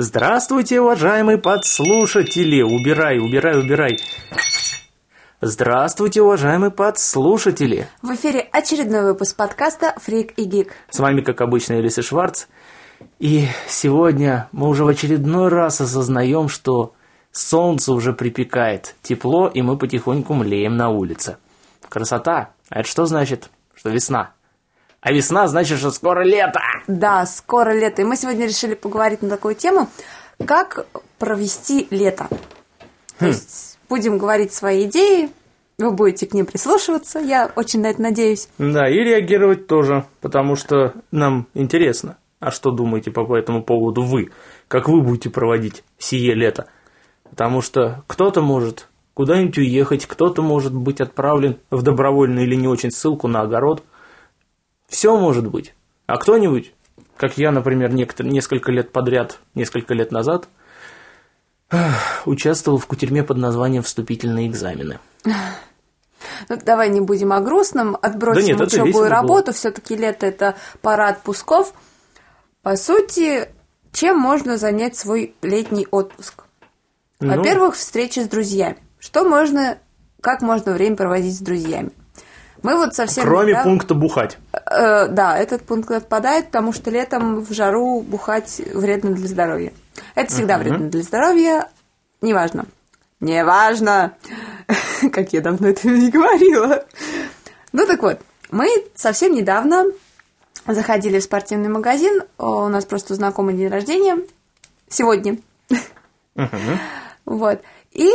Здравствуйте, уважаемые подслушатели! Убирай, убирай, убирай. Здравствуйте, уважаемые подслушатели! В эфире очередной выпуск подкаста «Фрик и Гик». С вами, как обычно, Элиса Шварц. И сегодня мы уже в очередной раз осознаем, что солнце уже припекает, тепло, и мы потихоньку млеем на улице. Красота! А это что значит? Что весна. А весна значит, что скоро лето. Да, скоро лето. И мы сегодня решили поговорить на такую тему, как провести лето. То Хм. есть будем говорить свои идеи, вы будете к ним прислушиваться, я очень на это надеюсь. Да, и реагировать тоже, потому что нам интересно. А что думаете по этому поводу вы? Как вы будете проводить сие лето? Потому что кто-то может куда-нибудь уехать, кто-то может быть отправлен в добровольную или не очень ссылку на огород. Все может быть. А кто-нибудь, как я, например, несколько лет подряд, несколько лет назад, участвовал в кутерьме под названием «Вступительные экзамены». Ну, давай не будем о грустном, отбросим Да нет, учебу и работу. Все-таки лето это пора отпусков. По сути, чем можно занять свой летний отпуск? Ну, Во-первых, встречи с друзьями. Что можно, как можно время проводить с друзьями? Мы вот совсем кроме недавно- пункта «бухать». Э, да, этот пункт отпадает, потому что летом в жару бухать вредно для здоровья. Это всегда вредно для здоровья, неважно. Неважно, как я давно это не говорила. Ну так вот, мы совсем недавно заходили в спортивный магазин, у нас просто знакомый день рождения, сегодня. Вот. И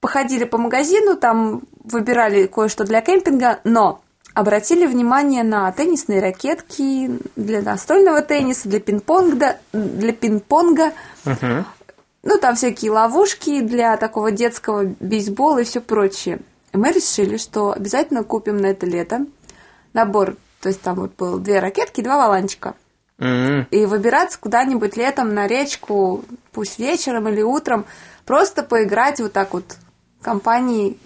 походили по магазину, там выбирали кое-что для кемпинга, но обратили внимание на теннисные ракетки для настольного тенниса, для пинг-понга, для пинг-понга. Ну, там всякие ловушки для такого детского бейсбола и все прочее. И мы решили, что обязательно купим на это лето набор. То есть там вот было две ракетки и два валанчика. М, И выбираться куда-нибудь летом на речку, пусть вечером или утром, просто поиграть вот так вот в компании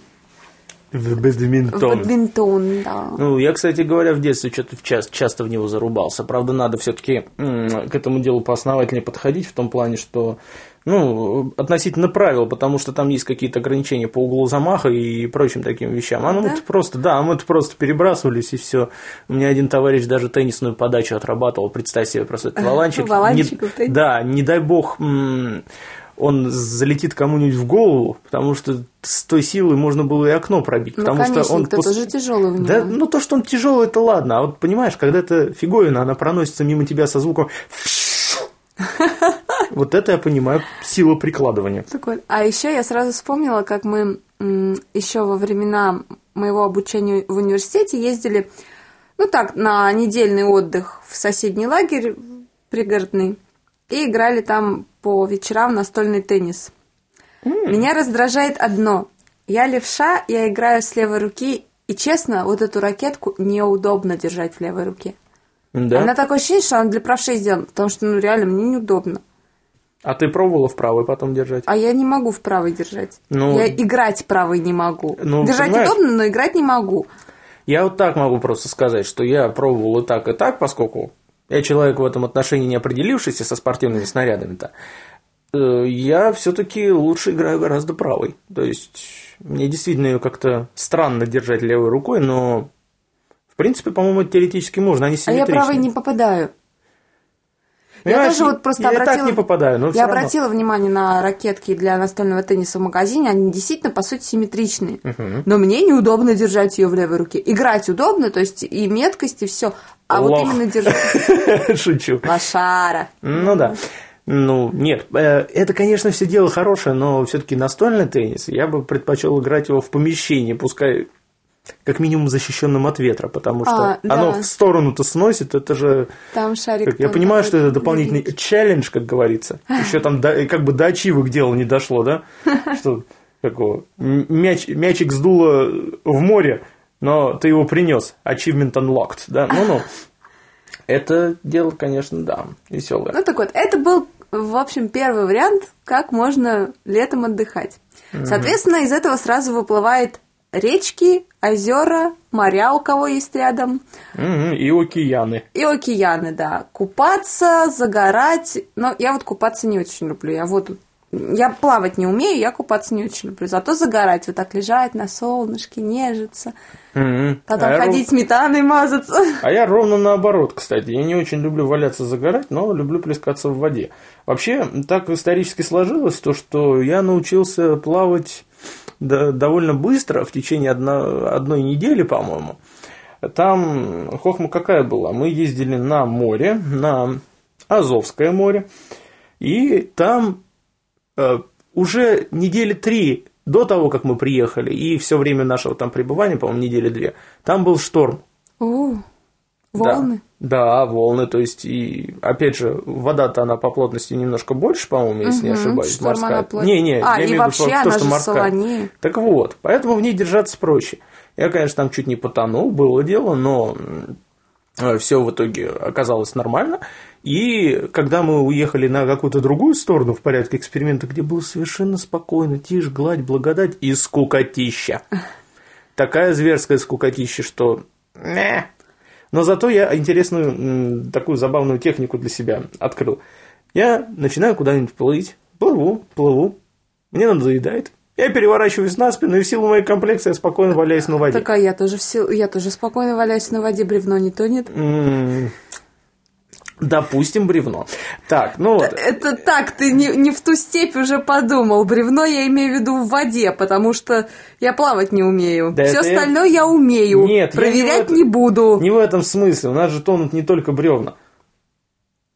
В в бадминтон. бадминтон, да. Ну, я, кстати говоря, в детстве что-то часто, часто в него зарубался. Правда, надо все-таки к этому делу поосновательнее подходить в том плане, что ну, относительно правил, потому что там есть какие-то ограничения по углу замаха и прочим таким вещам. А ну, Да? мы-то просто, да, мы-то просто перебрасывались и все. У меня один товарищ даже теннисную подачу отрабатывал. Представь себе просто этот валанчик. Валанчик Не-. Да, не дай бог м, он залетит кому-нибудь в голову, потому что с той силой можно было и окно пробить. Ну, потому конечно, что он пос- же тяжелый у него. да, ну то, что он тяжелый, это ладно. А вот понимаешь, когда эта фиговина, она проносится мимо тебя со звуком. Вот это я понимаю, сила прикладывания. Так вот. А еще я сразу вспомнила, как мы еще во времена моего обучения в университете ездили, ну так, на недельный отдых в соседний лагерь пригородный и играли там по вечерам настольный теннис. Меня раздражает одно. Я левша, я играю с левой руки, и честно, вот эту ракетку неудобно держать в левой руке. Да? Она такое ощущение, что она для правшей сделана, потому что, ну, реально, мне неудобно. А ты пробовала в правой потом держать? А я не могу в правой держать. Ну, я играть правой не могу. ну, держать понимаешь? удобно, но играть не могу. Я вот так могу просто сказать, что я пробовал и так, и так, поскольку я человек в этом отношении не определившийся со спортивными снарядами-то. э, Я все-таки лучше играю гораздо правой. То есть мне действительно ее как-то странно держать левой рукой, но в принципе, по-моему, теоретически можно, они А я правой не попадаю. Я Понимаешь, тоже вот просто я обратила... так не попадаю, но Я равно. обратила внимание на ракетки для настольного тенниса в магазине. Они действительно, по сути, симметричные. Но мне неудобно держать ее в левой руке. Играть удобно, то есть и меткость, и все. А вот Лох. именно держать... Шучу. Лошара. Ну да. Ну, нет, э, это, конечно, все дело хорошее, но все-таки настольный теннис, я бы предпочел играть его в помещении, пускай как минимум защищенным от ветра, потому что А, да. оно в сторону-то сносит, это же... Там шарик... как- я там понимаю, такой что это дополнительный длинный. челлендж, как говорится. Еще там до- как бы до ачивок дело не дошло, да? Что такого? М- Мяч, мячик сдуло в море, но ты его принес. Achievement unlocked, да? Ну-ну. Это дело, конечно, да, веселое. Ну так вот, это был, в общем, первый вариант, как можно летом отдыхать. Соответственно, из этого сразу выплывает речки, озера, моря у кого есть рядом. И океаны. И океаны, да. Купаться, загорать. Но я вот купаться не очень люблю. Я воду... Я плавать не умею, я купаться не очень люблю. Зато загорать, вот так лежать на солнышке, нежиться. Мгм. Потом А ходить сметаной мазаться. А я ровно наоборот, кстати. Я не очень люблю валяться загорать, но люблю плескаться в воде. Вообще, так исторически сложилось, то, что я научился плавать довольно быстро, в течение одно- одной недели, по-моему. Там хохма какая была? Мы ездили на море, на Азовское море, и там э, уже недели три до того, как мы приехали, и все время нашего там пребывания, по-моему, недели две, там был шторм. У, волны. Да, да, волны, то есть, и опять же, вода-то она по плотности немножко больше, по-моему, если не ошибаюсь, шторм морская. плот- Не, не, А, я имею в виду то, она что морская. солонее. Так вот, поэтому в ней держаться проще. Я, конечно, там чуть не потонул, было дело, но все в итоге оказалось нормально. И когда мы уехали на какую-то другую сторону в порядке эксперимента, где было совершенно спокойно, тишь, гладь, благодать и скукотища. Такая зверская скукотища, что... Но зато я интересную такую забавную технику для себя открыл. Я начинаю куда-нибудь плыть, плыву, плыву, мне надоедает. Я переворачиваюсь на спину, и в силу моей комплекции я спокойно валяюсь на воде. Так, а я тоже, все, я тоже спокойно валяюсь на воде, бревно не тонет. М, Допустим, бревно. Так, ну вот. Это так, ты не, не в ту степь уже подумал. Бревно я имею в виду в воде, потому что я плавать не умею. Да Все это я- остальное я умею. Нет, я не Проверять в не, этом- буду. Не в этом смысле. У нас же тонут не только бревна.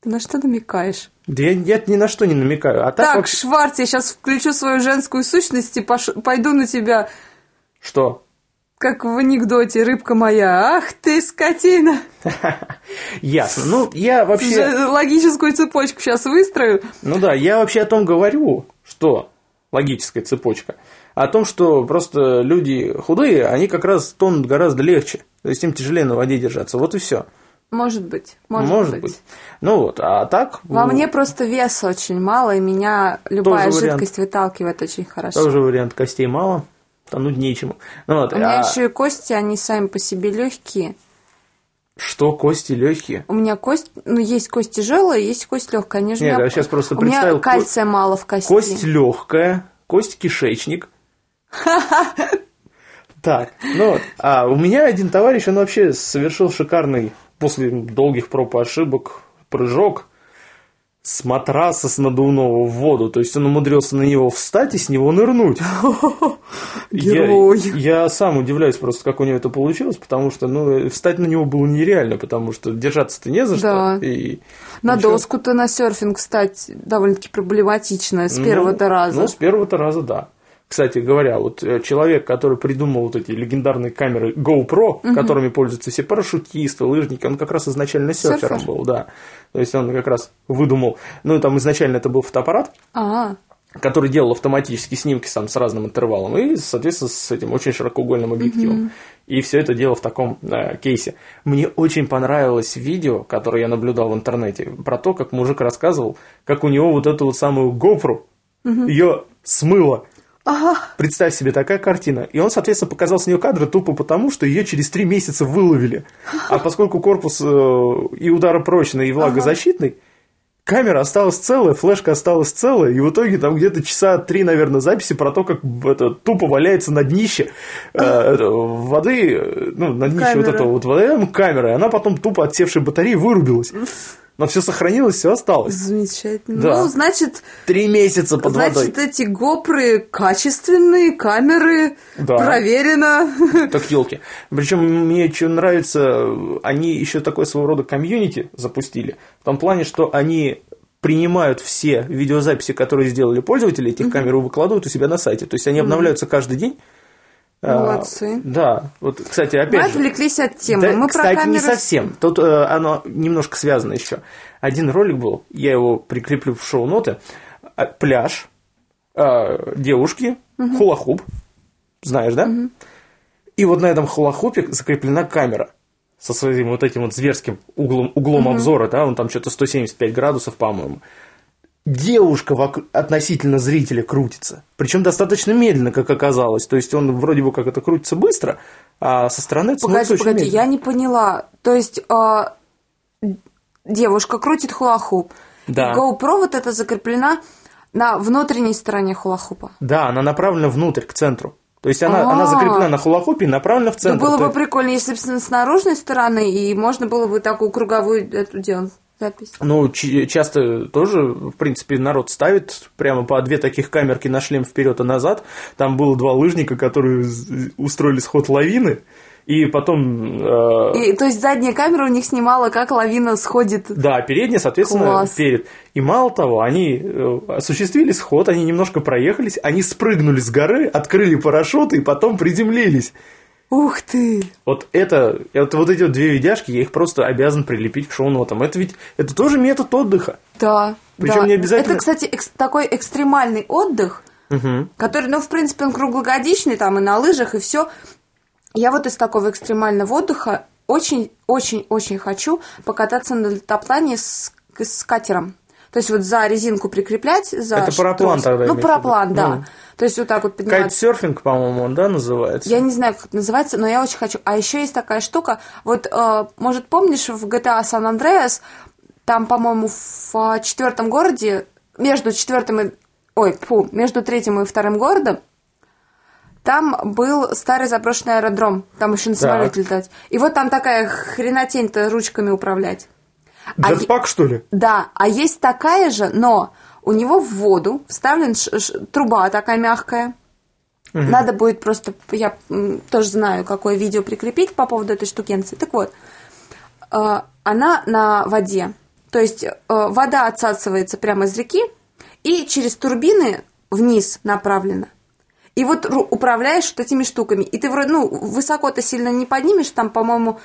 Ты на что намекаешь? Да я, я ни на что не намекаю. А так, Так, вообще- Шварц, я сейчас включу свою женскую сущность и пош- пойду на тебя, Что? Как в анекдоте, рыбка моя. Ах ты, скотина! Ясно. Ну, я вообще... Логическую цепочку сейчас выстрою. Ну да, я вообще о том говорю, что логическая цепочка. О том, что просто люди худые, они как раз тонут гораздо легче. То есть им тяжелее на воде держаться. Вот и все. Может быть, может, быть. Ну вот, а так... Во ну, мне просто веса очень мало, и меня любая Тоже вариант. жидкость выталкивает очень хорошо. Тоже вариант костей мало, тонуть нечему. Ну вот, У меня а еще и кости, они сами по себе легкие. что кости легкие? У меня кость, ну, есть кость тяжелая, есть кость легкая. Они же Нет, меня- я щас просто У меня представил, ко- кальция мало в кости. Кость легкая, кость кишечник. Так, ну вот. А у меня один товарищ, он вообще совершил шикарный, после долгих проб и ошибок, прыжок с матраса с надувного в воду. То есть он умудрился на него встать и с него нырнуть. Герой. Я, я сам удивляюсь просто, как у него это получилось, потому что ну, встать на него было нереально, потому что держаться-то не за Да. что. И На ничего. доску-то на серфинг стать довольно-таки проблематично с первого-то Ну, раза. Ну, с первого-то раза, да. Кстати говоря, вот э, человек, который придумал вот эти легендарные камеры GoPro, которыми пользуются все парашютисты, лыжники, он как раз изначально серфером Серфер? был, да. То есть он как раз выдумал, ну, там изначально это был фотоаппарат, А, который делал автоматические снимки сам с разным интервалом и, соответственно, с этим очень широкоугольным объективом. И все это дело в таком э, кейсе. Мне очень понравилось видео, которое я наблюдал в интернете, про то, как мужик рассказывал, как у него вот эту вот самую GoPro, ее смыло. Ага. Представь себе такая картина. И он, соответственно, показал с нее кадры тупо потому, что ее через три месяца выловили. А поскольку корпус э, и ударопрочный, и влагозащитный, камера осталась целая, флешка осталась целая, и в итоге там где-то часа три, наверное, записи про то, как это тупо валяется на днище э, воды, э, ну, на днище вот Камера. этого вот водоема камеры, и она потом тупо отсевшей батареи вырубилась. Но все сохранилось, все осталось. Замечательно. Да. Ну, значит, Три месяца под водой. значит, эти гопры качественные, камеры, Да. проверено. Так елки. Причем мне что нравится, они еще такой своего рода комьюнити запустили. В том плане, что они принимают все видеозаписи, которые сделали пользователи этих камер, и выкладывают у себя на сайте. То есть они обновляются каждый день. А, Молодцы. Да. Вот, кстати, Мы опять же. отвлеклись от темы. Да, Мы кстати, про камеры... не совсем. Тут э, оно немножко связано еще. Один ролик был, я его прикреплю в шоу-ноты. А, Пляж, а, девушки, хула-хуп, знаешь, да? И вот на этом хула-хупе закреплена камера со своим вот этим вот зверским углом, углом обзора, да, он там что-то 175 градусов, по-моему. Девушка относительно зрителя крутится. Причем достаточно медленно, как оказалось. То есть он вроде бы как это крутится быстро, а со стороны это Погоди, смотрится очень погоди, медленно. я не поняла. То есть а, девушка крутит хулахуп. Да. И GoPro вот это закреплена на внутренней стороне хулахупа. Да, она направлена внутрь, к центру. То есть она, А. она закреплена на хулахупе и направлена в центр. было То бы прикольно, если бы с наружной стороны, и можно было бы такую круговую эту делать запись. Ну, часто тоже, в принципе, народ ставит прямо по две таких камерки на шлем вперед и назад. Там было два лыжника, которые устроили сход лавины, и потом... э, И, то есть задняя камера у них снимала, как лавина сходит. Да, передняя, соответственно, Класс. перед. И мало того, они э, осуществили сход, они немножко проехались, они спрыгнули с горы, открыли парашюты и потом приземлились. Ух ты! Вот это, это вот эти вот две видяшки, я их просто обязан прилепить к шоу-нотам. Это ведь, это тоже метод отдыха. Да. Причем да. не обязательно- Это, кстати, экс- такой экстремальный отдых, Мгм. который, ну, в принципе, он круглогодичный, там и на лыжах, и все. Я вот из такого экстремального отдыха очень-очень-очень хочу покататься на летоплане с, с катером. То есть вот за резинку прикреплять, за Это параплан трос. тогда Ну, параплан, да. Ну. То есть вот так вот подниматься. Кайтсерфинг, по-моему, он, да, называется? Я не знаю, как это называется, но я очень хочу. А еще есть такая штука. Вот, э, может, помнишь, в GTA San Andreas, там, по-моему, в э, четвертом городе, между четвертым и... Ой, фу, между третьим и вторым городом, там был старый заброшенный аэродром. Там еще на Так. самолете летать. И вот там такая хренотень-то ручками управлять. А Джетпак, что ли? да, а есть такая же, но у него в воду вставлен ш- ш- труба такая мягкая. Надо будет просто, я тоже знаю, какое видео прикрепить по поводу этой штукенции. Так вот, э, она на воде. То есть э, вода отсасывается прямо из реки и через турбины вниз направлена. И вот управляешь вот этими штуками. И ты вроде, ну, высоко ты сильно не поднимешь, там, по-моему,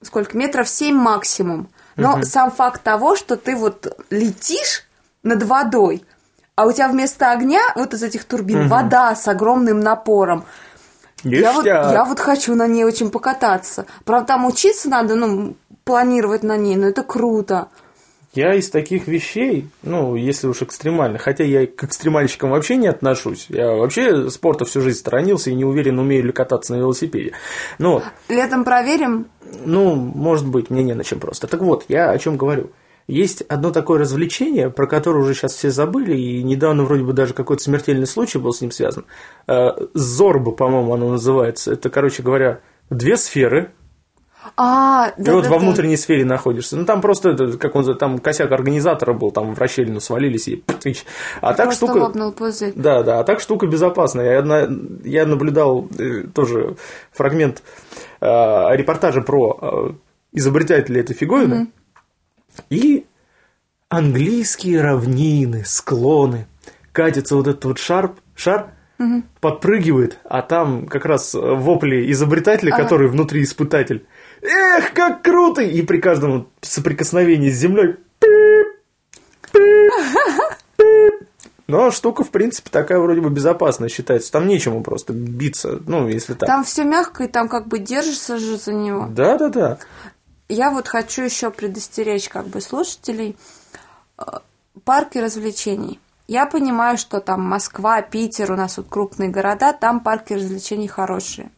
сколько, метров 7 максимум. Но сам факт того, что ты вот летишь над водой, а у тебя вместо огня вот из этих турбин вода с огромным напором. Я вот, я вот хочу на ней очень покататься. Правда, там учиться надо, ну, планировать на ней, но это круто. Я из таких вещей, ну, если уж экстремально, хотя я к экстремальщикам вообще не отношусь, я вообще спорта всю жизнь сторонился и не уверен, умею ли кататься на велосипеде. Но, Летом проверим. ну, может быть, мне не на чем просто. Так вот, я о чем говорю. Есть одно такое развлечение, про которое уже сейчас все забыли, и недавно вроде бы даже какой-то смертельный случай был с ним связан. Э, Зорба, по-моему, оно называется. Это, короче говоря, две сферы, А, и да, вот да, во да. внутренней сфере находишься. Ну, там просто, как он, там косяк организатора был, там в расщелину свалились и птыч. А так Просто штука... Да, да, а так штука безопасная. Я, на- я наблюдал э, тоже фрагмент э, репортажа про э, изобретателя этой фиговины. И английские равнины, склоны. Катится вот этот вот шар, шар подпрыгивает, а там как раз вопли изобретателя, который внутри испытатель. Эх, как круто! И при каждом соприкосновении с землей но штука, в принципе, такая вроде бы безопасная считается. Там нечему просто биться, ну, если так. Там все мягко, и там как бы держишься же за него. Да-да-да. Я вот хочу еще предостеречь как бы слушателей э, парки развлечений. Я понимаю, что там Москва, Питер, у нас вот крупные города, там парки развлечений хорошие.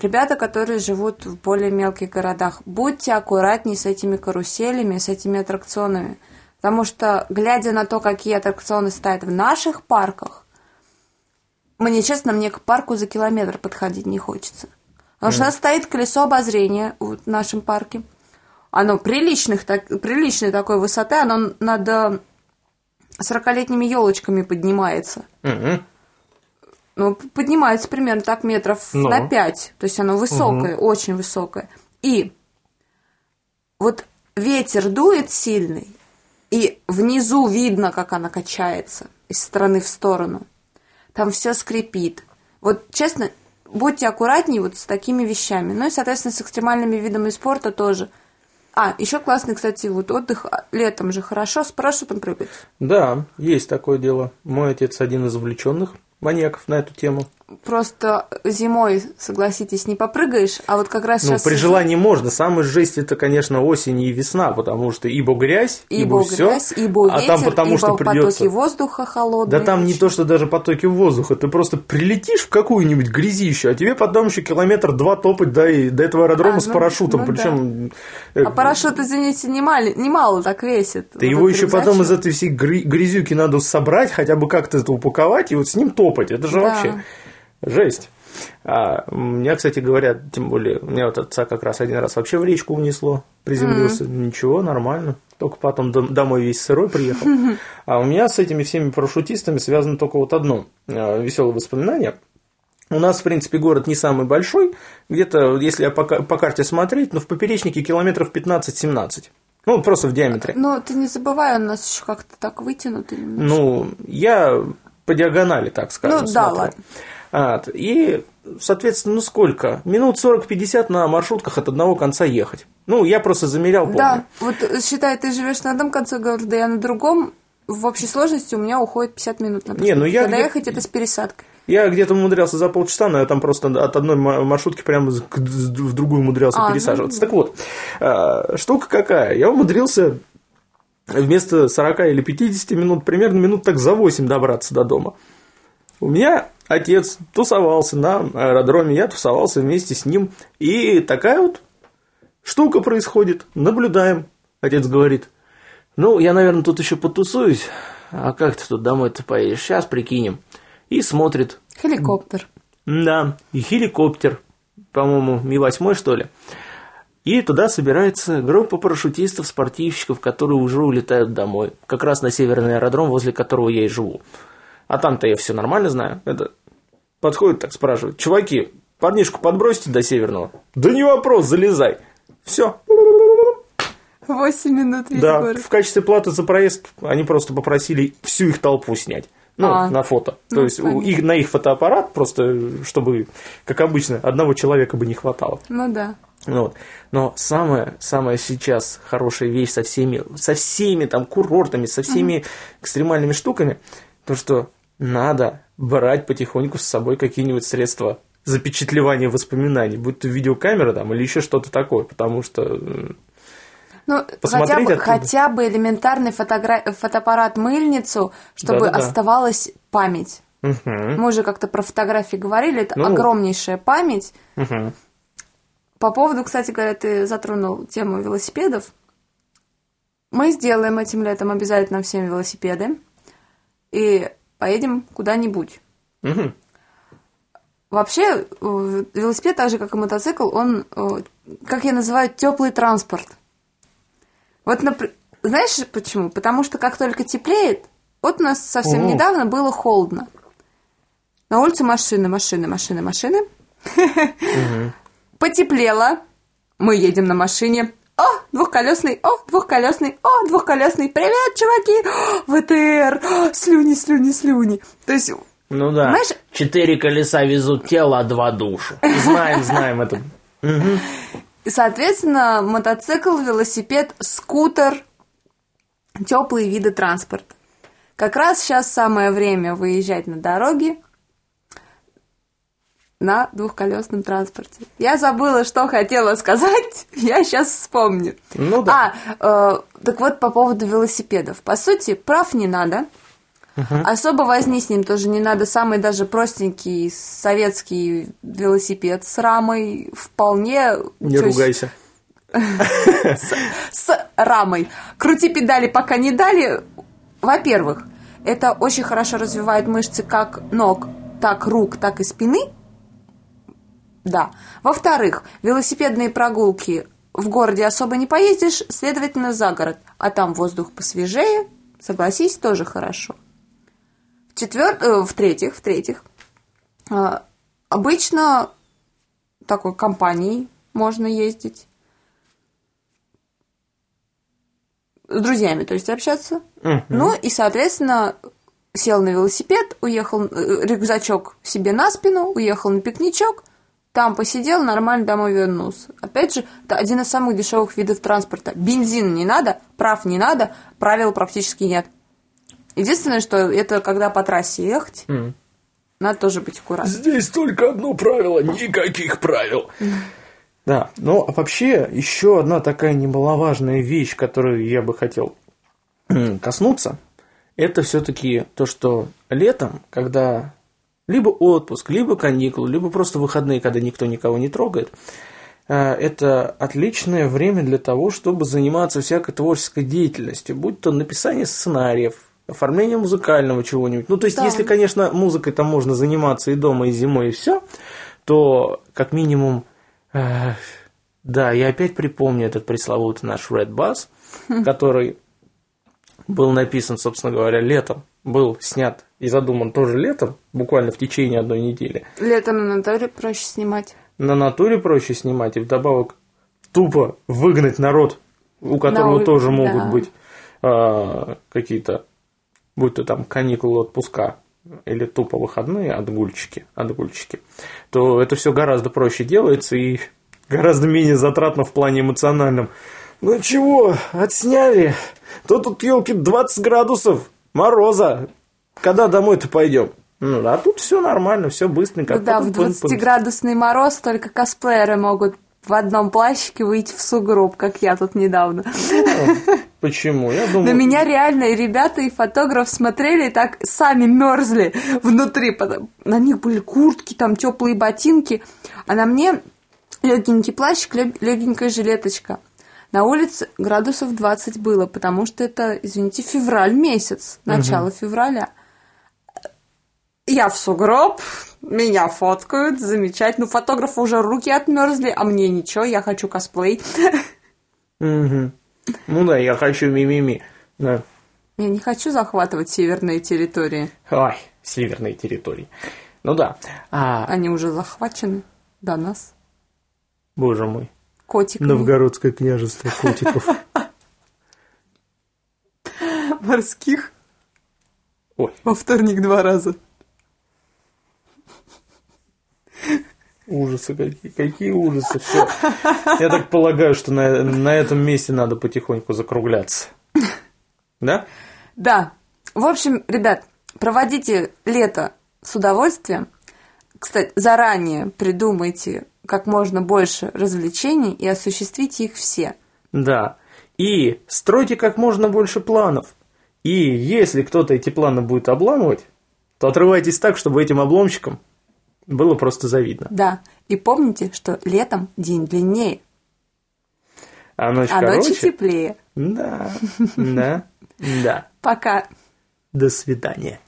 Ребята, которые живут в более мелких городах, будьте аккуратнее с этими каруселями, с этими аттракционами. Потому что, глядя на то, какие аттракционы стоят в наших парках, мне, честно, мне к парку за километр подходить не хочется. Потому что у нас стоит колесо обозрения в нашем парке. Оно приличных, так, приличной такой высоты, оно над э, 40-летними елочками поднимается. Мгм. Ну, поднимается примерно так метров Ну. на 5. То есть оно высокое, очень высокое. И вот ветер дует сильный, и внизу видно, как она качается из стороны в сторону. Там все скрипит. Вот, честно, будьте аккуратнее вот с такими вещами. Ну и, соответственно, с экстремальными видами спорта тоже. А, еще классный, кстати, вот отдых а, летом же хорошо с парашютом прыгать. Да, есть такое дело. Мой отец один из увлеченных маньяков на эту тему. Просто зимой, согласитесь, не попрыгаешь, а вот как раз Ну, сейчас... при желании можно. Самая жесть это, конечно, осень и весна, потому что ибо грязь, ибо, Ибо все. грязь, ибо а ветер, там потому ибо что придется. потоки воздуха холодные. Да там не то, что даже потоки воздуха, ты просто прилетишь в какую-нибудь грязищу, а тебе потом еще километр два топать до, до этого аэродрома А, с ну, парашютом, ну причем А парашют, извините, немало, немало так весит. Да Вот его еще потом из рюкзачок. этой всей грязюки надо собрать, хотя бы как-то это упаковать и вот с ним топать. Это же Да. вообще жесть. А, меня, кстати говоря, тем более, у меня вот отца как раз один раз вообще в речку унесло, приземлился. Ничего, нормально. Только потом дом- домой весь сырой приехал. А у меня с этими всеми парашютистами связано только вот одно веселое воспоминание. У нас, в принципе, город не самый большой. Где-то, если я по, по карте смотреть, ну, в поперечнике километров 15-17. Ну, просто в диаметре. Но ты не забывай, у нас еще как-то так вытянутый немножко. Ну, я по диагонали, так скажем, Ну, да, смотрю. ладно. Вот. И, соответственно, ну сколько? Минут 40-50 на маршрутках от одного конца ехать. Ну, я просто замерял, помню. Да, вот э, считай, ты живешь на одном конце города, да я на другом. В общей сложности у меня уходит 50 минут на Не, ну я Когда ехать это с пересадкой. Я где-то умудрялся за полчаса, но я там просто от одной ма- маршрутки прямо в другую умудрялся А, ну, пересаживаться. Так вот, а, штука какая? Я умудрился вместо 40 или 50 минут, примерно минут так за 8 добраться до дома. У меня отец тусовался на аэродроме, я тусовался вместе с ним. И такая вот штука происходит. Наблюдаем. Отец говорит, ну, я, наверное, тут еще потусуюсь. А как ты тут домой-то поедешь? Сейчас прикинем. И смотрит. Хеликоптер. Да, и хеликоптер, по-моему, Ми-8, что ли. И туда собирается группа парашютистов, спортивщиков, которые уже улетают домой. Как раз на северный аэродром, возле которого я и живу. А там-то я все нормально знаю. Это подходит так, спрашивает. Чуваки, парнишку подбросьте до северного. Да не вопрос, залезай. Все. 8 минут весь Да, город. в качестве платы за проезд они просто попросили всю их толпу снять. Ну, А. на фото. То Ну, есть у- их, на их фотоаппарат, просто чтобы, как обычно, одного человека бы не хватало. Ну да. Ну Вот. Но самая, самая сейчас хорошая вещь со всеми, со всеми там курортами, со всеми экстремальными штуками, то, что надо брать потихоньку с собой какие-нибудь средства запечатлевания воспоминаний, будь то видеокамера там или еще что-то такое, потому что Ну, хотя бы, оттуда. хотя бы элементарный фотогра- фотоаппарат-мыльницу, чтобы Да-да-да. оставалась память. мгм, Мы уже как-то про фотографии говорили, это Ну. огромнейшая память. мгм. По поводу, кстати говоря, ты затронул тему велосипедов. Мы сделаем этим летом обязательно всем велосипеды и поедем куда-нибудь. Мгм. Вообще, э, велосипед, так же как и мотоцикл, он, э, как я называю, теплый транспорт. Вот, напр- знаешь почему? Потому что как только теплеет, вот у нас совсем О. недавно было холодно. На улице машины, машины, машины, машины. Потеплело. Мы едем на машине. О, двухколесный, о, двухколесный, о, двухколесный. Привет, чуваки! ВТР! О, слюни, слюни, слюни. То есть Ну да. Знаешь- Четыре колеса везут тело, а два душу. Знаем, знаем это. Соответственно, мотоцикл, велосипед, скутер, теплые виды транспорта. Как раз сейчас самое время выезжать на дороги на двухколесном транспорте. Я забыла, что хотела сказать, я сейчас вспомню. Ну да. А, э, так вот, по поводу велосипедов. По сути, прав не надо. Особо возни с ним тоже не надо. Самый даже простенький советский велосипед с рамой вполне... Не есть ругайся. С рамой. Крути педали, пока не дали. Во-первых, это очень хорошо развивает мышцы как ног, так рук, так и спины. Да. Во-вторых, велосипедные прогулки в городе особо не поездишь, следовательно, за город. А там воздух посвежее, согласись, тоже хорошо. В-четвер... э, В-третьих, в-третьих, э, обычно такой компанией можно ездить. С друзьями, то есть общаться. Мгм. Ну и, соответственно, сел на велосипед, уехал, э, рюкзачок себе на спину, уехал на пикничок, там посидел, нормально домой вернулся. Опять же, это один из самых дешевых видов транспорта. Бензин не надо, прав не надо, правил практически нет. Единственное, что это когда по трассе ехать, М. Надо тоже быть аккуратным. Здесь только одно правило, никаких правил. Да, ну а вообще еще одна такая немаловажная вещь, которую я бы хотел коснуться, это все-таки то, что летом, когда либо отпуск, либо каникулы, либо просто выходные, когда никто никого не трогает, э, это отличное время для того, чтобы заниматься всякой творческой деятельностью, будь то написание сценариев, оформление музыкального чего-нибудь. Ну, то есть, Да. если, конечно, музыкой там можно заниматься и дома, и зимой, и все, то как минимум, э, да, я опять припомню этот пресловутый наш Red Bass, который был написан, собственно говоря, летом, был снят и задуман тоже летом, буквально в течение одной недели. Летом на натуре проще снимать. На натуре проще снимать, и вдобавок тупо выгнать народ, у которого улицу, тоже могут да. быть а, какие-то, будь то там каникулы, отпуска, или тупо выходные, отгульчики, отгульчики, то это все гораздо проще делается и гораздо менее затратно в плане эмоциональном. Ну чего, отсняли? То тут, елки, 20 градусов мороза. Когда домой-то пойдем? Ну, а тут все нормально, все быстренько. Ну да, в Пын-пын-пын. 20-градусный мороз только косплееры могут в одном плащике выйти в сугроб, как я тут недавно. Почему? Я думаю... На меня реально и ребята, и фотограф смотрели и так сами мерзли внутри. На них были куртки, там теплые ботинки, а на мне легенький плащик, легенькая жилеточка. На улице градусов 20 было, потому что это, извините, февраль месяц, начало февраля. Я в сугроб, меня фоткают, замечательно. Ну, фотографа уже руки отмерзли, а мне ничего, я хочу косплей. Мгм. Ну да, я хочу мимими. Да. Я не хочу захватывать северные территории. Ой, северные территории. Ну да. А, Они уже захвачены до нас. боже мой. Котиками. Новгородское княжество котиков. Морских. Ой, Во вторник два раза. ужасы какие. Какие ужасы. Все. Я так полагаю, что на, на этом месте надо потихоньку закругляться. Да? Да. В общем, ребят, проводите лето с удовольствием. Кстати, заранее придумайте как можно больше развлечений и осуществите их все. Да. И стройте как можно больше планов. И если кто-то эти планы будет обламывать, то отрывайтесь так, чтобы этим обломщикам было просто завидно. Да. И помните, что летом день длиннее, А ночь а короче. ночи теплее. Да, да, да. Пока. До свидания.